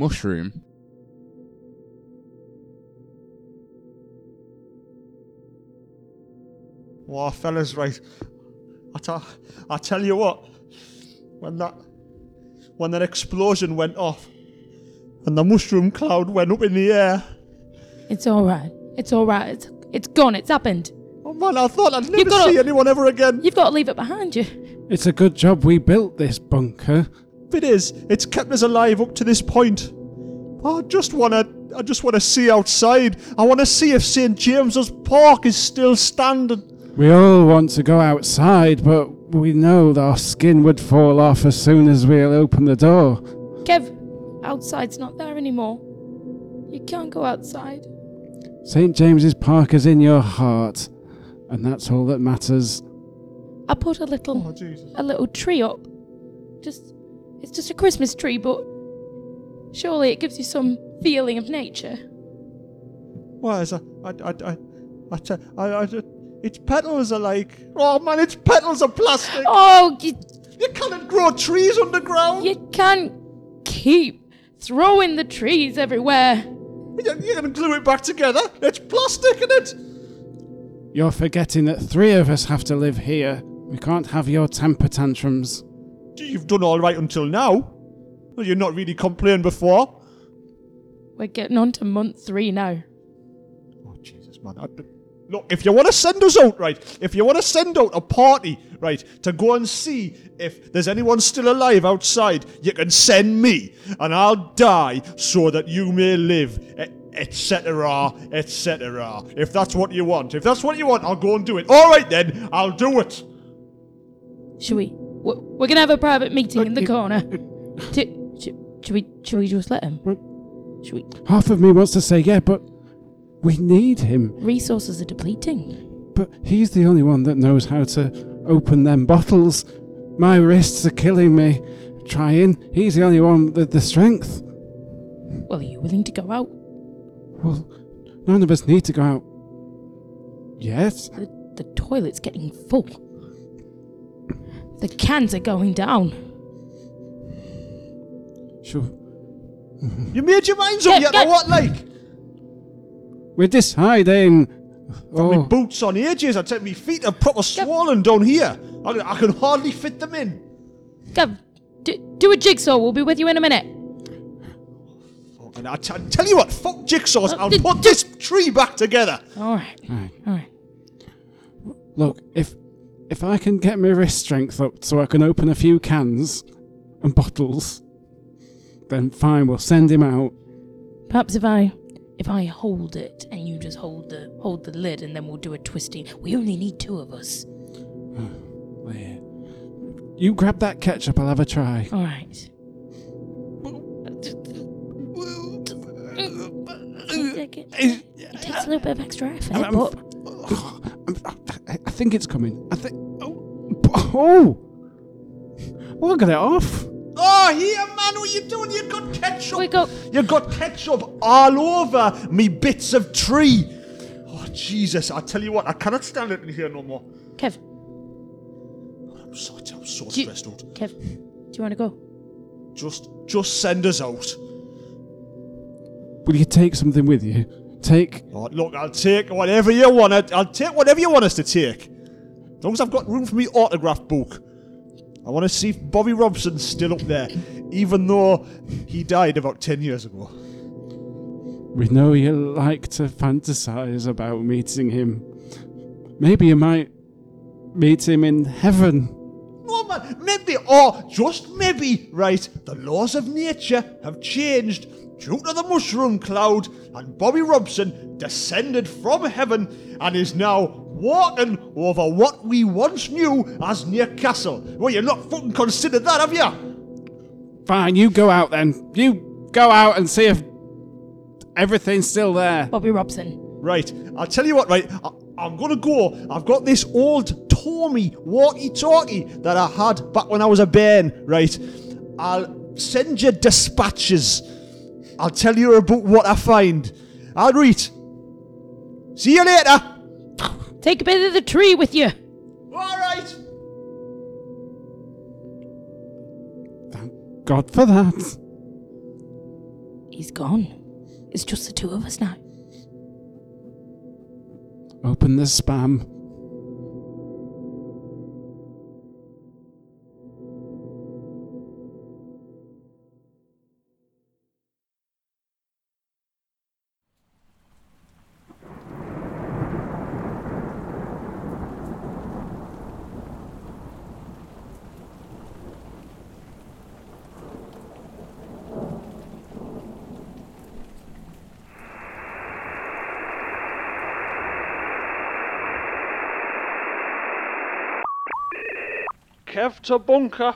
mushroom. Oh, fellas, right. I tell, tell you what, when that, when that explosion went off, and the mushroom cloud went up in the air, It's all right. It's all right. It's, it's gone. It's happened. oh man, I thought I'd never gotta- see anyone ever again. You've got to leave it behind you. It's a good job we built this bunker. If it is, it's kept us alive up to this point. Oh, I just wanna, I just wanna see outside. I wanna see if St James's Park is still standing. We all want to go outside, but we know that our skin would fall off as soon as we'll open the door. Kev, outside's not there anymore. You can't go outside. St. James's Park is in your heart, and that's all that matters. I put a little Oh a little tree up. Just it's just a Christmas tree, but surely it gives you some feeling of nature. Why is that? I, I, I, I, I, I, its petals are like, oh man, its petals are plastic. Oh, you, You can't grow trees underground. you can't keep throwing the trees everywhere. You- You're gonna glue it back together. It's plastic, isn't it? You're forgetting that three of us have to live here. We can't have your temper tantrums. You've done all right until now. You're not really complaining before. We're getting on to month three now. Oh Jesus, man! I, look, if you want to send us out, right? If you want to send out a party, right, to go and see if there's anyone still alive outside, you can send me, and I'll die so that you may live, etc., etc. If that's what you want, if that's what you want, I'll go and do it. All right then, I'll do it. Should we? We're gonna have a private meeting uh, in the corner. Uh, should, should, should we? Should we just let him? Should we? Half of me wants to say yeah, but we need him. Resources are depleting. But he's the only one that knows how to open them bottles. My wrists are killing me. Trying. He's the only one with the strength. Well, are you willing to go out? Well, none of us need to go out. Yes? The, the toilet's getting full. The cans are going down. Sure. You made your minds up yet, yeah. or what? Like, We're deciding. my Oh, boots on ages. I tell you, my feet are proper swollen down here. I, I can hardly fit them in. Gav, do, do a jigsaw. We'll be with you in a minute. And I t- tell you what, fuck jigsaws. Uh, I'll d- put this tree back together. All right. Right. All right. look, if if I can get my wrist strength up so I can open a few cans and bottles, then fine, we'll send him out. Perhaps if I if I hold it and you just hold the hold the lid and then we'll do a twisting. We only need two of us. There. You grab that ketchup, I'll have a try. All right. It takes a little bit of extra effort, I'm- but I, I think it's coming. I think. Oh! Oh! Well, I got it off. Oh, here, man, what you doing? You got ketchup. we go. You got ketchup all over me bits of tree. Oh, Jesus. I tell you what, I cannot stand it in here no more. Kev, I'm so, I'm so Do you- stressed out. Kev, do you want to go? Just, just send us out. Will you take something with you? Take. Oh, look, I'll take whatever you want. I'll take whatever you want us to take. As long as I've got room for me autograph book. I want to see if Bobby Robson's still up there, even though he died about 10 years ago. We know you like to fantasize about meeting him. Maybe you might meet him in heaven. No, man, maybe, or just maybe, right, the laws of nature have changed due to the mushroom cloud, and Bobby Robson descended from heaven and is now walking over what we once knew as Newcastle. Well, you're not fucking considered that, have you? Fine, you go out then. You go out and see if everything's still there. Bobby Robson. Right, I'll tell you what, right, I, I'm gonna go. I've got this old Tommy walkie talkie that I had back when I was a bairn, right? I'll send you dispatches. I'll tell you about what I find. I'll read. See you later. Take a bit of the tree with you. Alright. Thank God for that. he's gone. It's just the two of us now. Open the spam. Kev to bunker.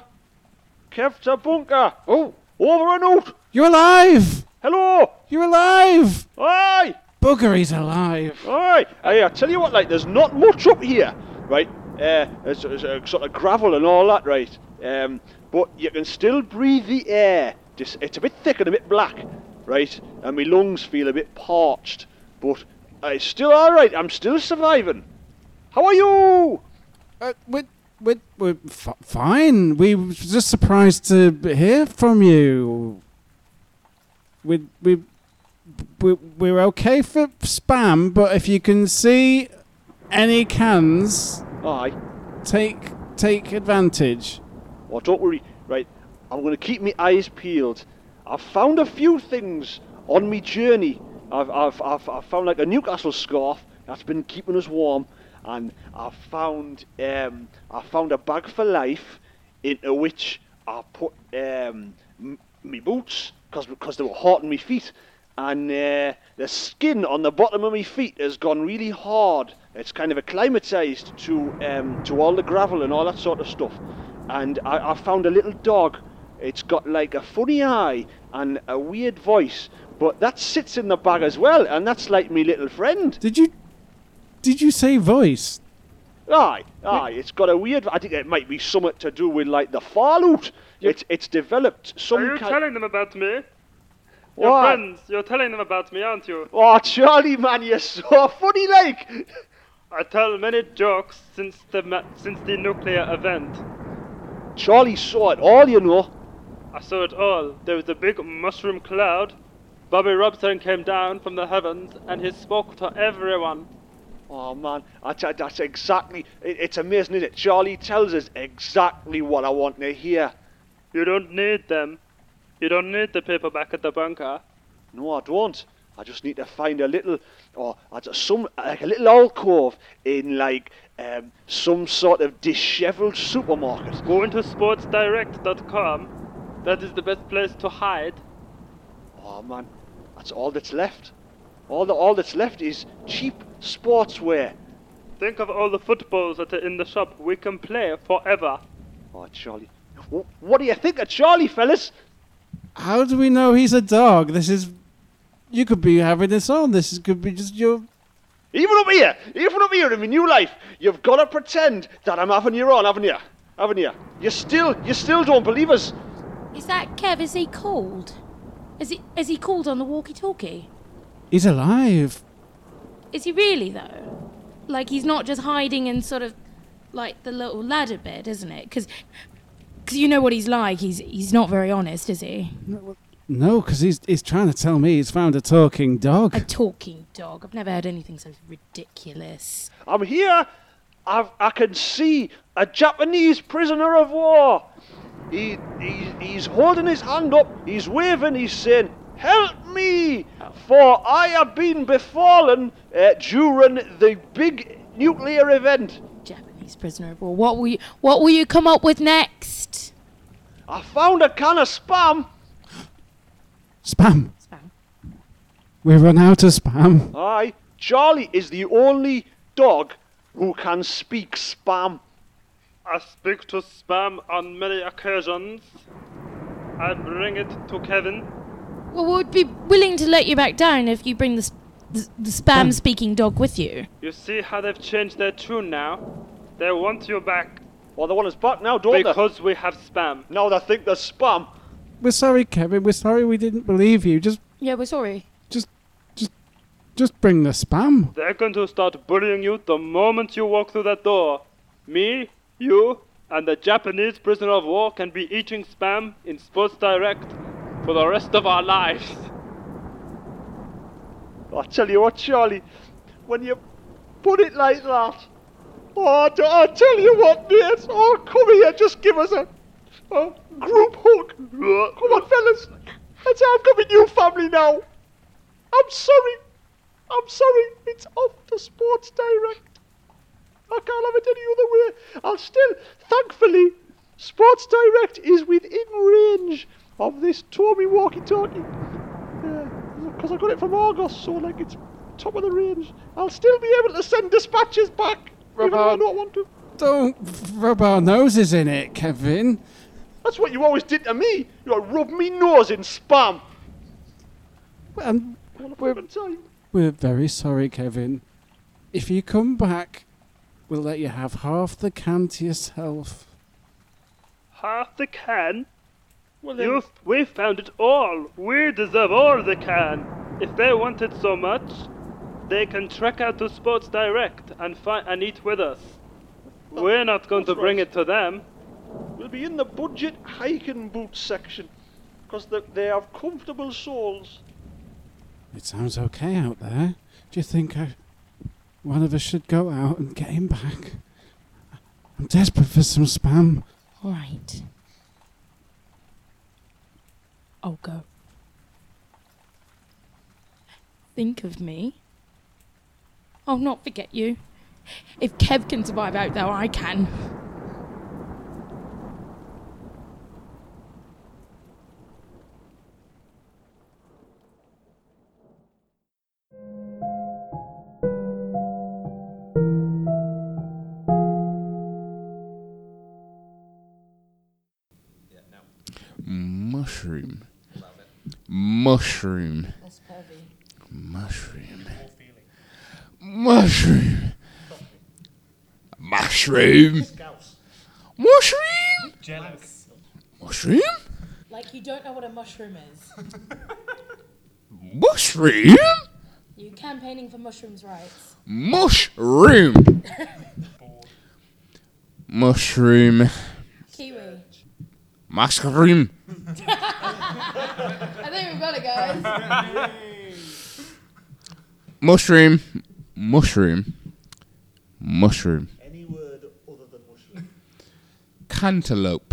Kev to bunker. Oh, over and out. You're alive! Hello. You're alive! Aye. Bugger, he's alive. Aye. Hey, I tell you what, like, there's not much up here, right? Uh, there's, there's a sort of gravel and all that, right? Um, but you can still breathe the air. Just, it's a bit thick and a bit black, right? And my lungs feel a bit parched. But uh, it's still all right. I'm still surviving. How are you? Uh, we're, we're, we're f- fine. We were just surprised to hear from you. We, we, we, we're okay for spam, but if you can see any cans, Aye. take take advantage. Well, don't worry. Right, I'm going to keep my eyes peeled. I've found a few things on my journey. I've, I've, I've, I've found like a Newcastle scarf that's been keeping us warm, and I've found um, I found a bag for life into which I put um, my boots because they were hot on my feet, and uh, the skin on the bottom of my feet has gone really hard. It's kind of acclimatized to um, to all the gravel and all that sort of stuff. And I, I found a little dog. It's got like a funny eye and a weird voice, but that sits in the bag as well, and that's like me little friend. Did you did you say voice? Aye, aye. It's got a weird. I think it might be something to do with like the fallout. It's it's developed some Are you kind. telling them about me? Your What? friends, you're telling them about me, aren't you? Oh, Charlie, man, you're so funny, like. I tell many jokes since the ma- since the nuclear event. Charlie saw it all, you know. I saw it all. There was a big mushroom cloud. Bobby Robson came down from the heavens and he spoke to everyone. Oh man, that's, that's exactly. It, it's amazing, isn't it? Charlie tells us exactly what I want to hear. You don't need them. You don't need the people back at the bunker. No, I don't. I just need to find a little, or some like a little alcove in like um, some sort of dishevelled supermarket. Go into sportsdirect.com. That is the best place to hide. Oh man, that's all that's left. All the all that's left is cheap sportswear. Think of all the footballs that are in the shop. We can play forever. Oh, Charlie, Wh- what do you think of Charlie, fellas? How do we know he's a dog? This is. You could be having this on. This could be just your. Even up here, even up here in my new life, you've got to pretend that I'm having you on, haven't you? Haven't you? You still, you still don't believe us. Is that Kev? Is he called? Is he is he called on the walkie-talkie? He's alive. Is he really though? Like he's not just hiding in sort of like the little ladder bed, isn't it? Because because you know what he's like. He's he's not very honest, is he? No, because he's he's trying to tell me he's found a talking dog. A talking dog. I've never heard anything so ridiculous. I'm here. I've, I can see a Japanese prisoner of war. He, he, he's holding his hand up. He's waving. He's saying, "Help me, for I have been befallen uh, during the big nuclear event. Japanese prisoner of war. What will you What will you come up with next? I found a can of spam. Spam. Spam. We run out of spam. Aye, Charlie is the only dog who can speak spam. I speak to spam on many occasions. I bring it to Kevin. Well, we'd be willing to let you back down if you bring the s- the, the spam hmm. speaking dog with you. You see how they've changed their tune now? They want you back Well, they want us back now, don't they? because we have spam. Now they think they're spam. We're sorry, Kevin. We're sorry we didn't believe you. Just Yeah, we're sorry. just just just bring the spam. They're going to start bullying you the moment you walk through that door. Me, you, and the Japanese prisoner of war can be eating spam in Sports Direct for the rest of our lives. I tell you what, Charlie, when you put it like that, oh, I, tell you what, mate, oh, come here, just give us a, a group hug. Come on, fellas, let's have a with you family now. I'm sorry, I'm sorry, it's off to Sports Direct. I can't have it any other way. I'll still, thankfully, Sports Direct is within range of this Tommy walkie-talkie. Because I got it from Argos, so like it's top of the range. I'll still be able to send dispatches back, even though I don't want to. Don't rub our noses in it, Kevin. That's what you always did to me. You know, rub me nose in spam. Um, All We're- time. we're very sorry, Kevin. If you come back, we'll let you have half the can to yourself. Half the can? Well, then, You've, we found it all. We deserve all they can. If they want it so much, they can trek out to Sports Direct and find and eat with us. We're not going to that's bring right. it to them. we'll be in the budget hiking boots section. Because they have comfortable soles. It sounds okay out there. Do you think I, one of us should go out and get him back? I'm desperate for some spam. All right. I'll go. Think of me. I'll not forget you. If Kev can survive out there, I can. Mushroom. Mushroom. Mushroom. Mushroom. Mushroom. Mushroom. Jealous. Mushroom. Like you don't know what a mushroom is. Mushroom. You campaigning for mushrooms' rights. Mushroom. Mushroom. Kiwi. Mushroom. I think we've got it, guys. Mushroom. Mushroom. Mushroom. Any word other than mushroom. Cantaloupe.